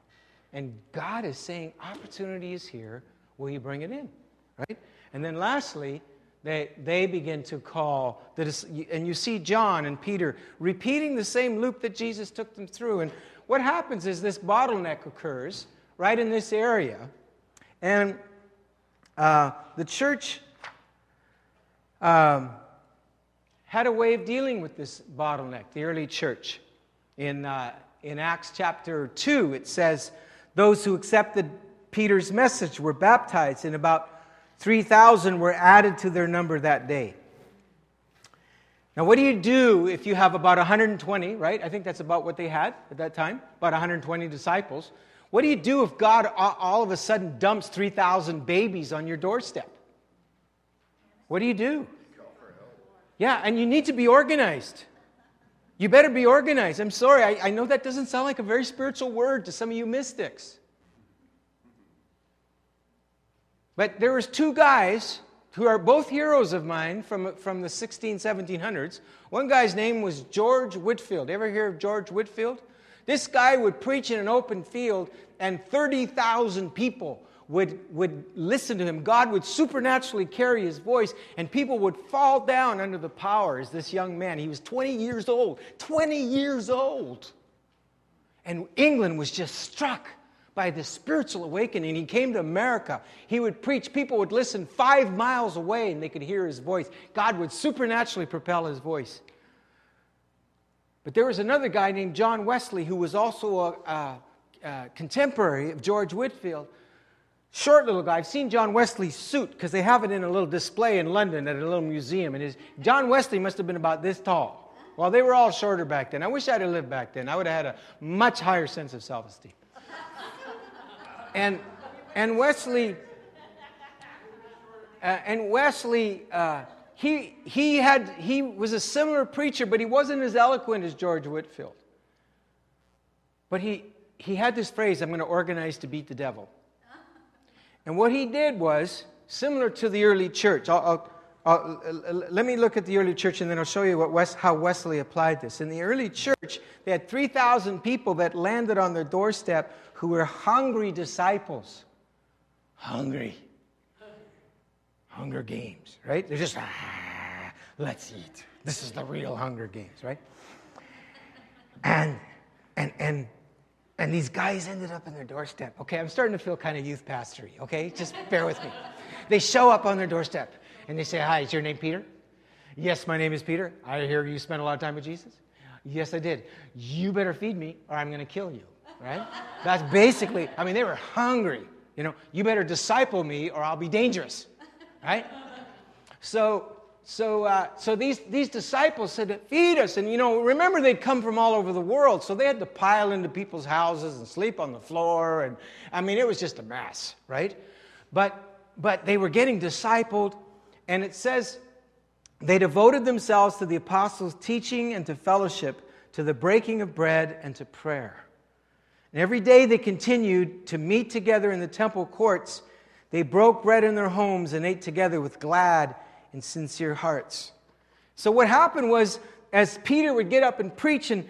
And God is saying, opportunity is here. Will you bring it in? Right? And then lastly, they, they begin to call, the, and you see John and Peter repeating the same loop that Jesus took them through. And what happens is this bottleneck occurs right in this area. And uh, the church um, had a way of dealing with this bottleneck, the early church. In, uh, in Acts chapter 2, it says, Those who accepted Peter's message were baptized, and about 3,000 were added to their number that day. Now, what do you do if you have about 120, right? I think that's about what they had at that time, about 120 disciples. What do you do if God all of a sudden dumps 3,000 babies on your doorstep? What do you do? Yeah, and you need to be organized. You better be organized. I'm sorry, I, I know that doesn't sound like a very spiritual word to some of you mystics. But there was two guys who are both heroes of mine from, from the 16, 1700s. One guy's name was George Whitefield. Ever hear of George Whitefield? This guy would preach in an open field, and 30,000 people would, would listen to him. God would supernaturally carry his voice, and people would fall down under the power as this young man. He was 20 years old. 20 years old. And England was just struck by this spiritual awakening. He came to America. He would preach. People would listen five miles away and they could hear his voice. God would supernaturally propel his voice. But there was another guy named John Wesley who was also a, a, a contemporary of George Whitefield. Short little guy. I've seen John Wesley's suit because they have it in a little display in London at a little museum. And his, John Wesley must have been about this tall. Well, they were all shorter back then. I wish I'd have lived back then. I would have had a much higher sense of self esteem. And, and Wesley, uh, and Wesley, uh, he, he, had, he was a similar preacher, but he wasn't as eloquent as George Whitefield. But he, he had this phrase I'm going to organize to beat the devil. And what he did was similar to the early church. I'll, I'll, I'll, let me look at the early church and then I'll show you what West, how Wesley applied this. In the early church, they had 3,000 people that landed on their doorstep who were hungry disciples. Hungry. Hunger Games, right? They're just, ah, let's eat. This is the real Hunger Games, right? And, and, and, and these guys ended up in their doorstep. Okay, I'm starting to feel kind of youth pastory, okay? Just bear with me. They show up on their doorstep and they say, Hi, is your name Peter? Yes, my name is Peter. I hear you spent a lot of time with Jesus. Yes, I did. You better feed me or I'm going to kill you right? That's basically, I mean, they were hungry. You know, you better disciple me or I'll be dangerous, right? So, so, uh, so these, these disciples said, feed us. And, you know, remember they'd come from all over the world, so they had to pile into people's houses and sleep on the floor. And, I mean, it was just a mess, right? But, but they were getting discipled, and it says they devoted themselves to the apostles' teaching and to fellowship, to the breaking of bread and to prayer. And every day they continued to meet together in the temple courts. They broke bread in their homes and ate together with glad and sincere hearts. So, what happened was, as Peter would get up and preach, and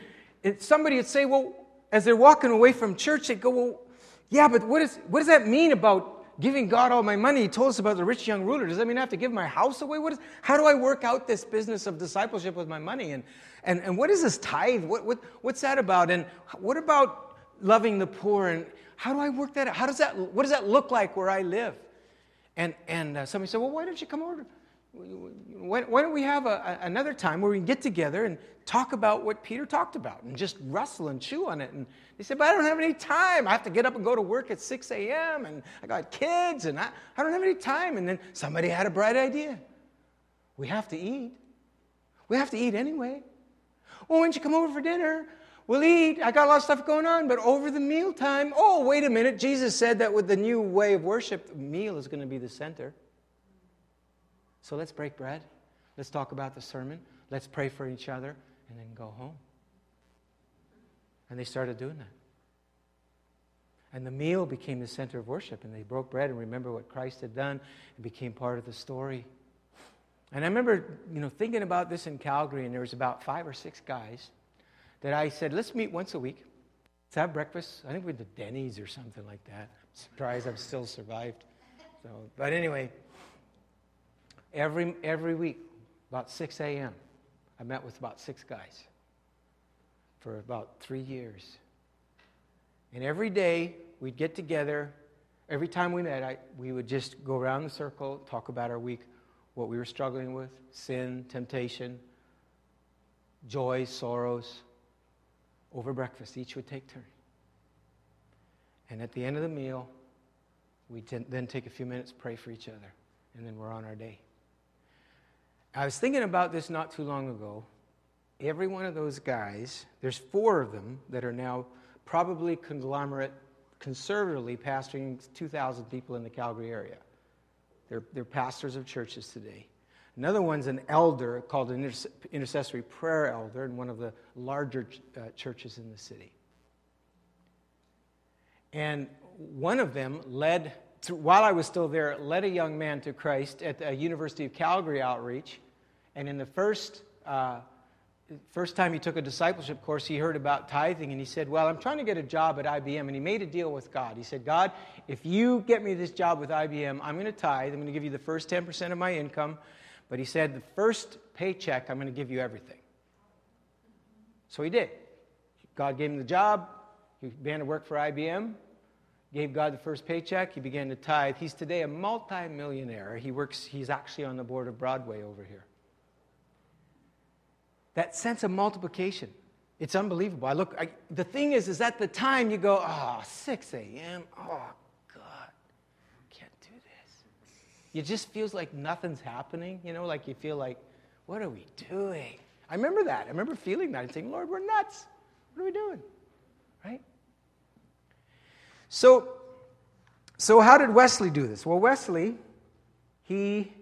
somebody would say, Well, as they're walking away from church, they'd go, Well, yeah, but what, is, what does that mean about giving God all my money? He told us about the rich young ruler. Does that mean I have to give my house away? What is, how do I work out this business of discipleship with my money? And, and, and what is this tithe? What, what, what's that about? And what about loving the poor and how do I work that out? How does that, what does that look like where I live? And, and uh, somebody said, well, why don't you come over? Why, don't we have a, another time where we can get together and talk about what Peter talked about and just wrestle and chew on it? And they said, but I don't have any time. I have to get up and go to work at 6 a.m. and I got kids and I, I don't have any time. And then somebody had a bright idea. We have to eat. We have to eat anyway. Well, why don't you come over for dinner? We'll eat. I got a lot of stuff going on, but over the mealtime, oh, wait a minute. Jesus said that with the new way of worship, meal is going to be the center. So let's break bread. Let's talk about the sermon. Let's pray for each other and then go home. And they started doing that. And the meal became the center of worship, and they broke bread and remember what Christ had done and became part of the story. And I remember, you know, thinking about this in Calgary, and there was about five or six guys that I said, let's meet once a week. Let's have breakfast. I think we did Denny's or something like that. I'm surprised I've still survived. So, but anyway, every, every week, about 6 a.m., I met with about six guys for about three years. And every day we'd get together. Every time we met, I, we would just go around the circle, talk about our week, what we were struggling with sin, temptation, joys, sorrows, over breakfast. Each would take turn. And at the end of the meal, we then take a few minutes, pray for each other, and then we're on our day. I was thinking about this not too long ago. Every one of those guys, there's four of them that are now probably conglomerate, conservatively pastoring 2,000 people in the Calgary area. They're, they're pastors of churches today. Another one's an elder called an intercessory prayer elder in one of the larger uh, churches in the city. And one of them led, while I was still there, led a young man to Christ at the University of Calgary outreach. And in the first, uh, first time he took a discipleship course, he heard about tithing and he said, Well, I'm trying to get a job at IBM. And he made a deal with God. He said, God, if you get me this job with IBM, I'm going to tithe. I'm going to give you the first 10% of my income. But he said, The first paycheck, I'm going to give you everything. So he did. God gave him the job. He began to work for IBM gave God the first paycheck. He began to tithe. He's today a multimillionaire. He works, he's actually on the board of Broadway over here that sense of multiplication. It's unbelievable. I look, I, the thing is, is at the time you go, oh, 6 a.m., oh, ah, God, can't do this. It just feels like nothing's happening, you know, like you feel like, what are we doing? I remember that. I remember feeling that and saying, Lord, we're nuts. What are we doing? Right? So, so how did Wesley do this? Well, Wesley, he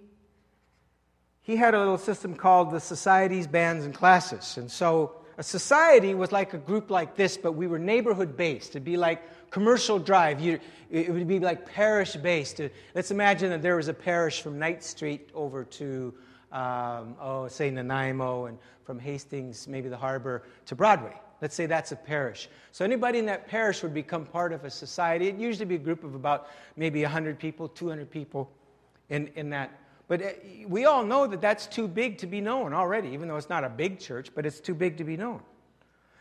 he had a little system called the societies, bands, and classes. And so a society was like a group like this, but we were neighborhood based. It'd be like commercial drive. You, it would be like parish based. Let's imagine that there was a parish from Knight Street over to, um, oh, say Nanaimo, and from Hastings, maybe the harbor, to Broadway. Let's say that's a parish. So anybody in that parish would become part of a society. It'd usually be a group of about maybe 100 people, 200 people in, in that but uh, we all know that that's too big to be known already, even though it's not a big church, but it's too big to be known.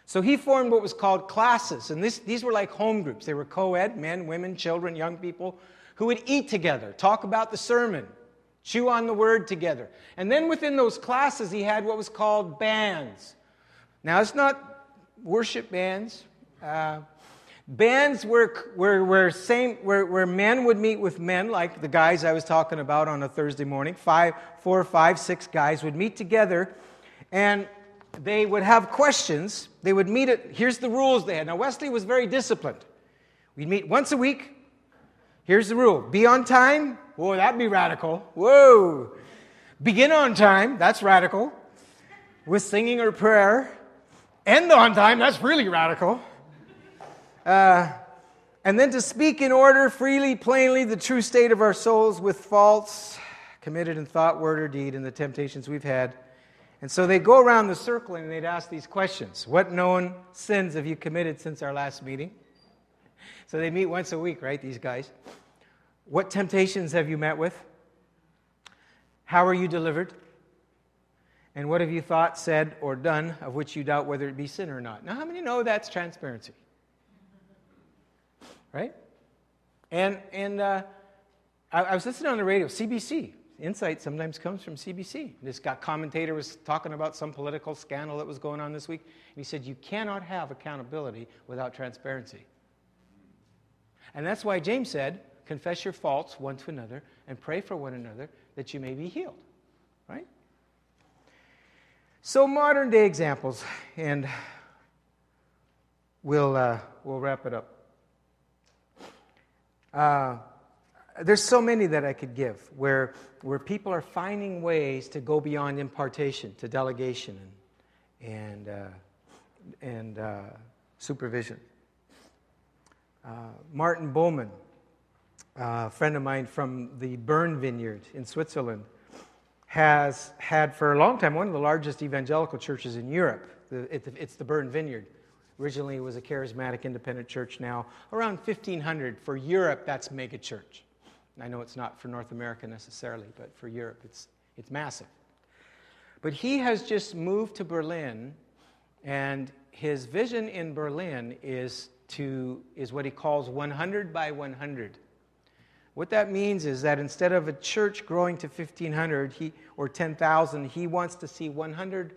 So he formed what was called classes, and this, these were like home groups. They were co ed, men, women, children, young people, who would eat together, talk about the sermon, chew on the word together. And then within those classes, he had what was called bands. Now, it's not worship bands. Uh, Bands were, where, where, same, where, where men would meet with men, like the guys I was talking about on a Thursday morning. Five, four, five, six guys would meet together, and they would have questions. They would meet it. Here's the rules they had. Now, Wesley was very disciplined. We'd meet once a week. Here's the rule be on time. Whoa, that'd be radical. Whoa. Begin on time. That's radical. With singing or prayer. End on time. That's really radical. Uh, and then to speak in order, freely, plainly, the true state of our souls with faults committed in thought, word, or deed, and the temptations we've had. And so they go around the circle and they'd ask these questions What known sins have you committed since our last meeting? So they meet once a week, right, these guys? What temptations have you met with? How are you delivered? And what have you thought, said, or done of which you doubt whether it be sin or not? Now, how many know that's transparency? right? And, and uh, I, I, was listening on the radio, CBC. Insight sometimes comes from CBC. This guy, commentator was talking about some political scandal that was going on this week. And he said, You cannot have accountability without transparency. And that's why James said, Confess your faults one to another and pray for one another that you may be healed. Right? So, modern day examples, and we'll, uh, we'll wrap it up. Uh, there's so many that I could give where, where people are finding ways to go beyond impartation to delegation and, and, uh, and uh, supervision. Uh, Martin Bühlmann, a friend of mine from the Bern Vineyard in Switzerland, has had for a long time one of the largest evangelical churches in Europe. It's the Bern Vineyard. Originally, it was a charismatic independent church. Now, around 1,500. For Europe, that's mega church. I know it's not for North America necessarily, but for Europe, it's, it's massive. But he has just moved to Berlin, and his vision in Berlin is, to, is what he calls 100 by 100. What that means is that instead of a church growing to 1,500 he, or 10,000, he wants to see 100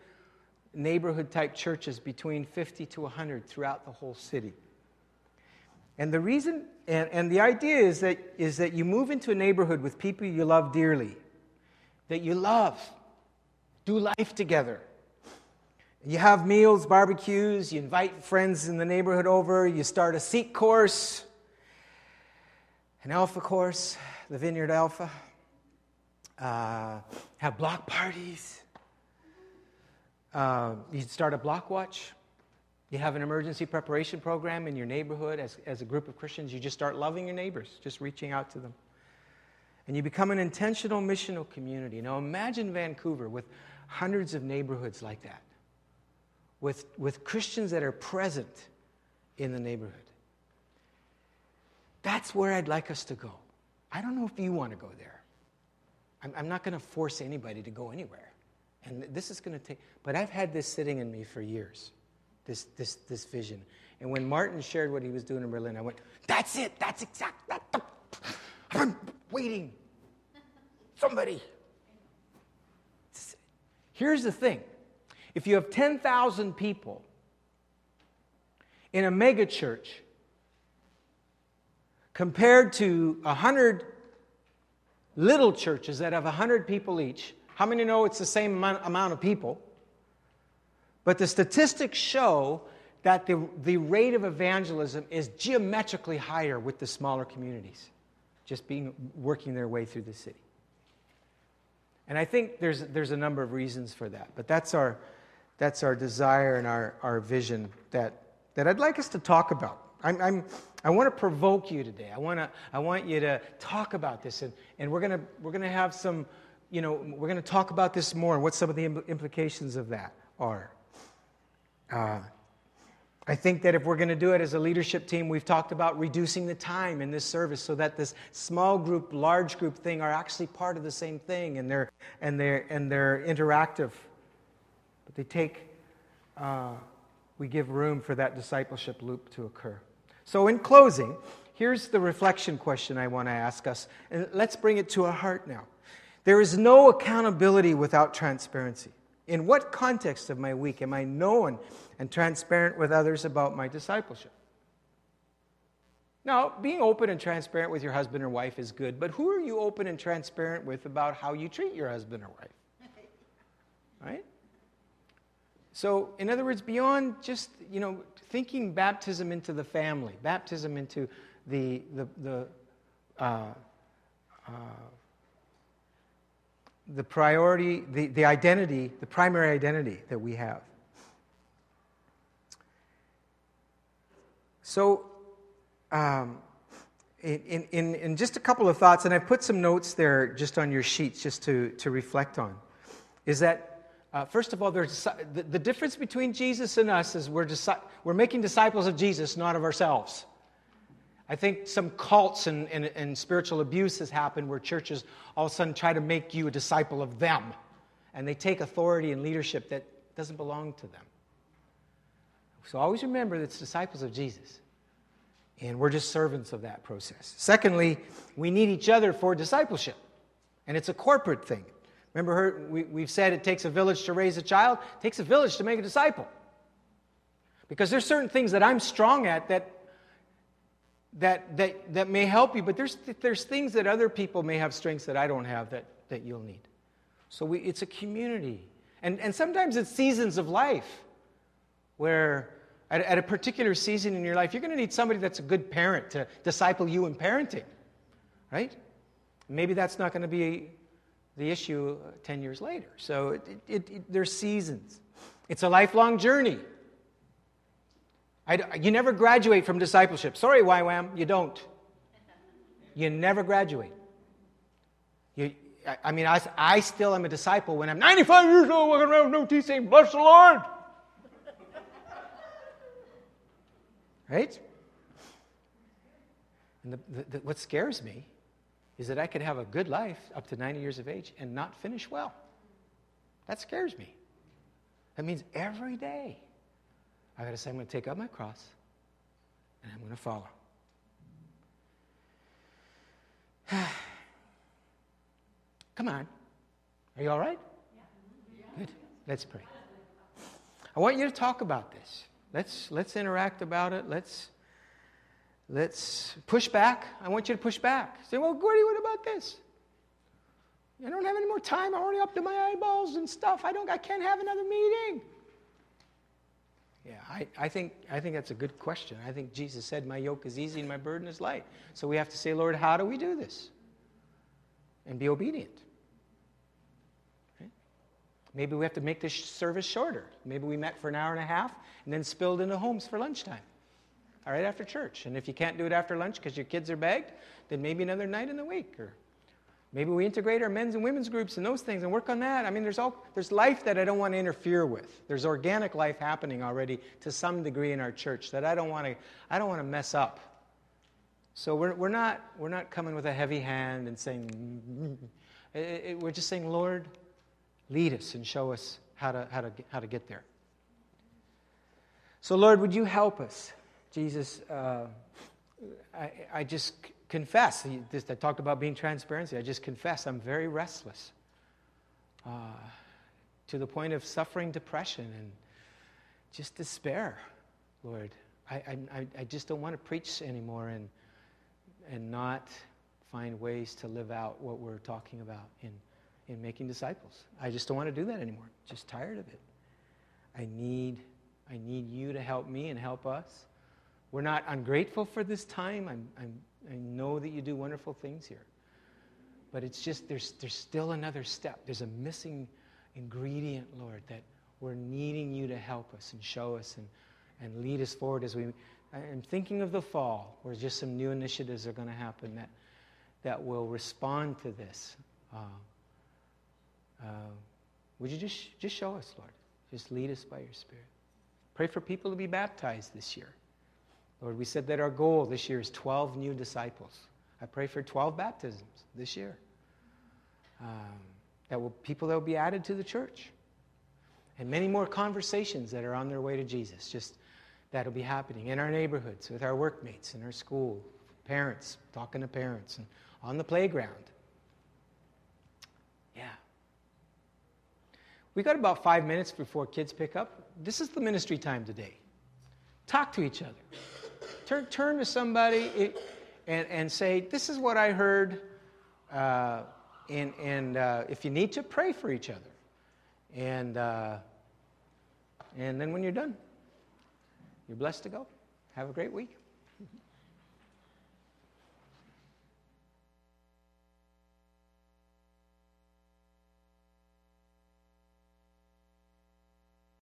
neighborhood type churches between 50 to 100 throughout the whole city. And the reason, and, and the idea is that, is that you move into a neighborhood with people you love dearly, that you love, do life together. You have meals, barbecues, you invite friends in the neighborhood over, you start a seek course, an alpha course, the Vineyard Alpha, uh, have block parties. Uh, you start a block watch. You have an emergency preparation program in your neighborhood as, as a group of Christians. You just start loving your neighbors, just reaching out to them. And you become an intentional missional community. Now imagine Vancouver with hundreds of neighborhoods like that, with, with Christians that are present in the neighborhood. That's where I'd like us to go. I don't know if you want to go there. I'm, I'm not going to force anybody to go anywhere. And this is going to take, but I've had this sitting in me for years, this, this, this vision. And when Martin shared what he was doing in Berlin, I went, that's it, that's exact, that, I've been waiting. Somebody. Here's the thing if you have 10,000 people in a megachurch compared to 100 little churches that have 100 people each, how many know it's the same amount of people? But the statistics show that the, the rate of evangelism is geometrically higher with the smaller communities, just being working their way through the city. And I think there's, there's a number of reasons for that, but that's our, that's our desire and our, our vision that, that I'd like us to talk about. I'm, I'm, I want to provoke you today. I, wanna, I want you to talk about this, and, and we're going we're gonna have some you know, we're going to talk about this more and what some of the implications of that are. Uh, I think that if we're going to do it as a leadership team, we've talked about reducing the time in this service so that this small group, large group thing are actually part of the same thing and they're, and they're, and they're interactive. But they take, uh, we give room for that discipleship loop to occur. So, in closing, here's the reflection question I want to ask us. And let's bring it to a heart now. There is no accountability without transparency. In what context of my week am I known and transparent with others about my discipleship? Now, being open and transparent with your husband or wife is good, but who are you open and transparent with about how you treat your husband or wife? Right? So, in other words, beyond just, you know, thinking baptism into the family, baptism into the, the, the uh, uh, the priority, the, the identity, the primary identity that we have. So, um, in, in, in just a couple of thoughts, and I've put some notes there just on your sheets just to, to reflect on, is that, uh, first of all, there's, the, the difference between Jesus and us is we're, disi- we're making disciples of Jesus, not of ourselves. I think some cults and, and, and, spiritual abuse has happened where churches all of a sudden try to make you a disciple of them. And they take authority and leadership that doesn't belong to them. So always remember that it's disciples of Jesus. And we're just servants of that process. Secondly, we need each other for discipleship. And it's a corporate thing. Remember, her, we, we've said it takes a village to raise a child, it takes a village to make a disciple. Because there's certain things that I'm strong at that that, that, that may help you, but there's, there's things that other people may have strengths that I don't have that, that you'll need. So we, it's a community. And, and sometimes it's seasons of life where, at, at a particular season in your life, you're going to need somebody that's a good parent to disciple you in parenting, right? Maybe that's not going to be the issue 10 years later. So it, it, it, there's seasons. It's a lifelong journey. I, you never graduate from discipleship. Sorry, YWAM, you don't. You never graduate. You, I, I mean, I, I still am a disciple when I'm 95 years old, walking around with no teeth saying, Bless the Lord. right? And the, the, the, what scares me is that I could have a good life up to 90 years of age and not finish well. That scares me. That means every day I got to say, I'm going to take up my cross and I'm going to follow. Come on. Are you all right? Good. Let's pray. I want you to talk about this. Let's, let's interact about it. Let's, let's push back. I want you to push back. Say, well, Gordy, what about this? I don't have any more time. I'm already up to my eyeballs and stuff. I, don't, I can't have another meeting. Yeah, I, I, think, I think that's a good question. I think Jesus said, My yoke is easy and my burden is light. So we have to say, Lord, how do we do this? And be obedient. Maybe we have to make this service shorter. Maybe we met for an hour and a half and then spilled into homes for lunchtime. All right, after church. And if you can't do it after lunch because your kids are bagged, then maybe another night in the week. Or maybe we integrate our men's and women's groups and those things and work on that. I mean, there's, all, there's life that I don't want to interfere with. There's organic life happening already to some degree in our church that I don't want to, I don't want to mess up. So we're, we're, not, we're not coming with a heavy hand and saying, it, it, we're just saying, Lord, lead us and show us how to, how to, how to get there. So, Lord, would you help us? Jesus, uh, I, I just confess. I talked about being transparency. I just confess I'm very restless uh, to the point of suffering depression and just despair, Lord. I, I, I just don't want to preach anymore and, and not find ways to live out what we're talking about in in making disciples. I just don't want to do that anymore. Just tired of it. I need, I need you to help me and help us. We're not ungrateful for this time. I'm, I'm, I know that you do wonderful things here. But it's just, there's, there's still another step. There's a missing ingredient, Lord, that we're needing you to help us and show us and, and lead us forward as we. I'm thinking of the fall, where just some new initiatives are going to happen that, that will respond to this. Uh, uh, would you just, just show us, Lord? Just lead us by your Spirit. Pray for people to be baptized this year. Lord, we said that our goal this year is 12 new disciples. I pray for 12 baptisms this year. Um, that will people that will be added to the church. And many more conversations that are on their way to Jesus. Just that'll be happening in our neighborhoods, with our workmates, in our school, parents, talking to parents, and on the playground. Yeah. We got about five minutes before kids pick up. This is the ministry time today. Talk to each other. Turn, turn to somebody and, and say, This is what I heard. Uh, and and uh, if you need to, pray for each other. And, uh, and then when you're done, you're blessed to go. Have a great week.